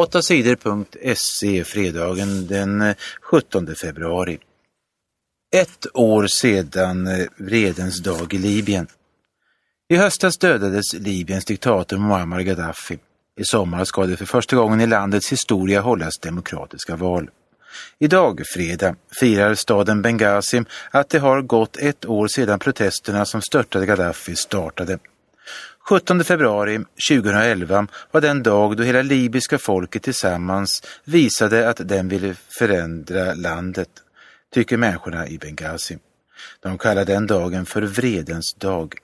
8 sidor.se fredagen den eh, 17 februari. Ett år sedan eh, vredens dag i Libyen. I höstas dödades Libyens diktator Muammar Gaddafi. I sommar ska det för första gången i landets historia hållas demokratiska val. Idag, fredag, firar staden Benghazi att det har gått ett år sedan protesterna som störtade Gaddafi startade. 17 februari 2011 var den dag då hela libyska folket tillsammans visade att den ville förändra landet, tycker människorna i Benghazi. De kallar den dagen för vredens dag.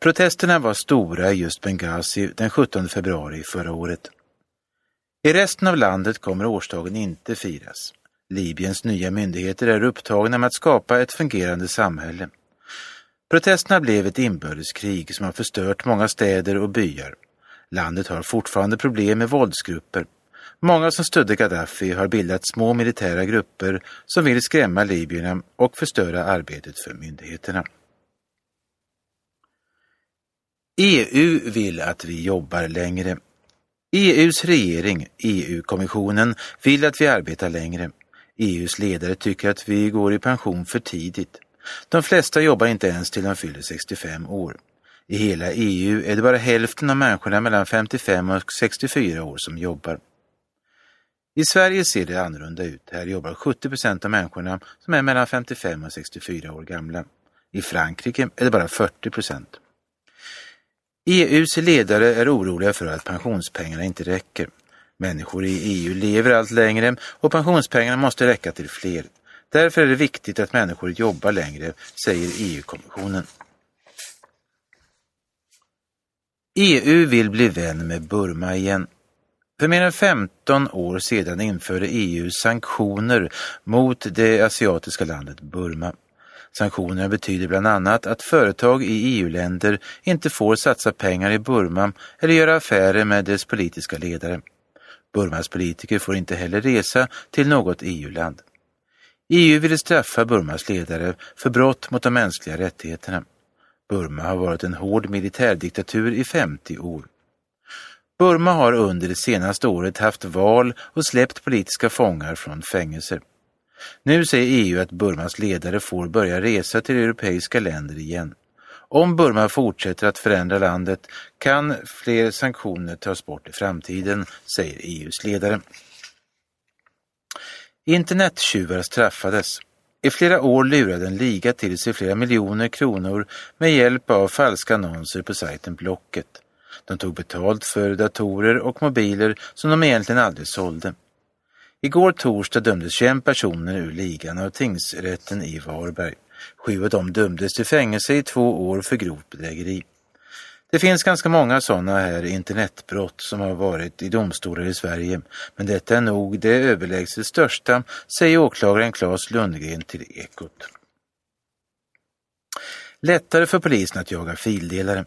Protesterna var stora i just Benghazi den 17 februari förra året. I resten av landet kommer årsdagen inte firas. Libyens nya myndigheter är upptagna med att skapa ett fungerande samhälle. Protesterna blev ett inbördeskrig som har förstört många städer och byar. Landet har fortfarande problem med våldsgrupper. Många som stödde Gaddafi har bildat små militära grupper som vill skrämma libyerna och förstöra arbetet för myndigheterna. EU vill att vi jobbar längre. EUs regering, EU-kommissionen, vill att vi arbetar längre. EUs ledare tycker att vi går i pension för tidigt. De flesta jobbar inte ens till de fyller 65 år. I hela EU är det bara hälften av människorna mellan 55 och 64 år som jobbar. I Sverige ser det annorlunda ut. Här jobbar 70 procent av människorna som är mellan 55 och 64 år gamla. I Frankrike är det bara 40 procent. EUs ledare är oroliga för att pensionspengarna inte räcker. Människor i EU lever allt längre och pensionspengarna måste räcka till fler. Därför är det viktigt att människor jobbar längre, säger EU-kommissionen. EU vill bli vän med Burma igen. För mer än 15 år sedan införde EU sanktioner mot det asiatiska landet Burma. Sanktionerna betyder bland annat att företag i EU-länder inte får satsa pengar i Burma eller göra affärer med dess politiska ledare. Burmas politiker får inte heller resa till något EU-land. EU ville straffa Burmas ledare för brott mot de mänskliga rättigheterna. Burma har varit en hård militärdiktatur i 50 år. Burma har under det senaste året haft val och släppt politiska fångar från fängelser. Nu säger EU att Burmas ledare får börja resa till europeiska länder igen. Om Burma fortsätter att förändra landet kan fler sanktioner tas bort i framtiden, säger EUs ledare. Internettjuvar straffades. I flera år lurade en liga till sig flera miljoner kronor med hjälp av falska annonser på sajten Blocket. De tog betalt för datorer och mobiler som de egentligen aldrig sålde. Igår torsdag dömdes 21 personer ur ligan av tingsrätten i Varberg. Sju av dem dömdes till fängelse i två år för grovt bedrägeri. Det finns ganska många sådana här internetbrott som har varit i domstolar i Sverige, men detta är nog det överlägset största, säger åklagaren Claes Lundgren till Ekot. Lättare för polisen att jaga fildelare.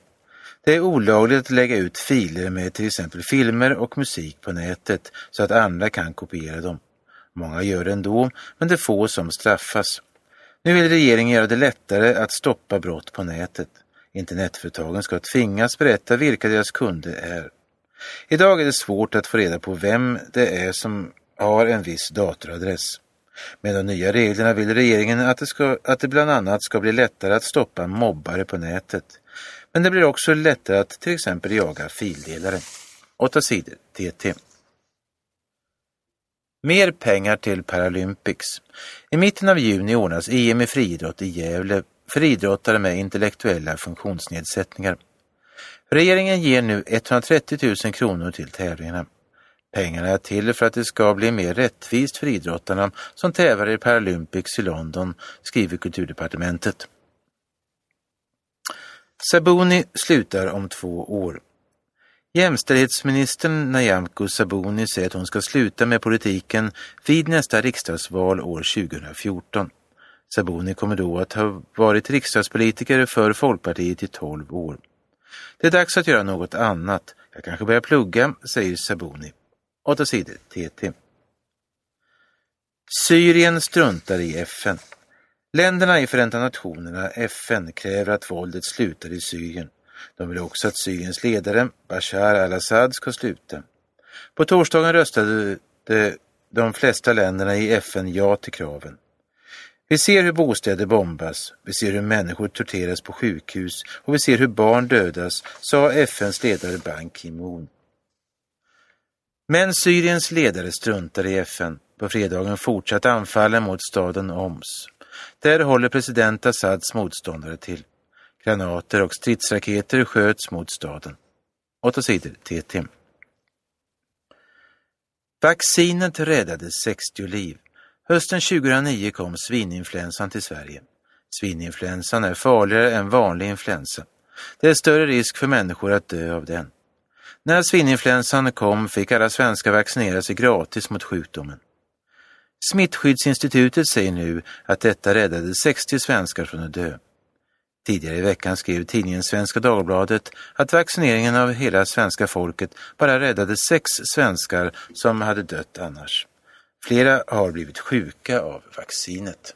Det är olagligt att lägga ut filer med till exempel filmer och musik på nätet så att andra kan kopiera dem. Många gör det ändå, men det är få som straffas. Nu vill regeringen göra det lättare att stoppa brott på nätet. Internetföretagen ska tvingas berätta vilka deras kunder är. Idag är det svårt att få reda på vem det är som har en viss datoradress. Med de nya reglerna vill regeringen att det, ska, att det bland annat ska bli lättare att stoppa mobbare på nätet. Men det blir också lättare att till exempel jaga fildelare. 8 sidor TT. Mer pengar till Paralympics. I mitten av juni ordnas EM i friidrott i Gävle för idrottare med intellektuella funktionsnedsättningar. Regeringen ger nu 130 000 kronor till tävlingarna. Pengarna är till för att det ska bli mer rättvist för idrottarna som tävlar i Paralympics i London, skriver kulturdepartementet. Sabuni slutar om två år. Jämställdhetsministern Nyamko Sabuni säger att hon ska sluta med politiken vid nästa riksdagsval år 2014. Sabuni kommer då att ha varit riksdagspolitiker för Folkpartiet i 12 år. Det är dags att göra något annat. Jag kanske börjar plugga, säger Sabuni. 8 sidor TT. Syrien struntar i FN. Länderna i Förenta Nationerna, FN, kräver att våldet slutar i Syrien. De vill också att Syriens ledare, Bashar al-Assad, ska sluta. På torsdagen röstade de flesta länderna i FN ja till kraven. Vi ser hur bostäder bombas, vi ser hur människor torteras på sjukhus och vi ser hur barn dödas, sa FNs ledare Ban Ki-Moon. Men Syriens ledare struntade i FN. På fredagen fortsatte anfallen mot staden Oms. Där håller president Assads motståndare till. Granater och stridsraketer sköts mot staden. Åtta sidor TT. Vaccinet räddade 60 liv. Hösten 2009 kom svininfluensan till Sverige. Svininfluensan är farligare än vanlig influensa. Det är större risk för människor att dö av den. När svininfluensan kom fick alla svenskar vaccinera sig gratis mot sjukdomen. Smittskyddsinstitutet säger nu att detta räddade 60 svenskar från att dö. Tidigare i veckan skrev tidningen Svenska Dagbladet att vaccineringen av hela svenska folket bara räddade sex svenskar som hade dött annars. Flera har blivit sjuka av vaccinet.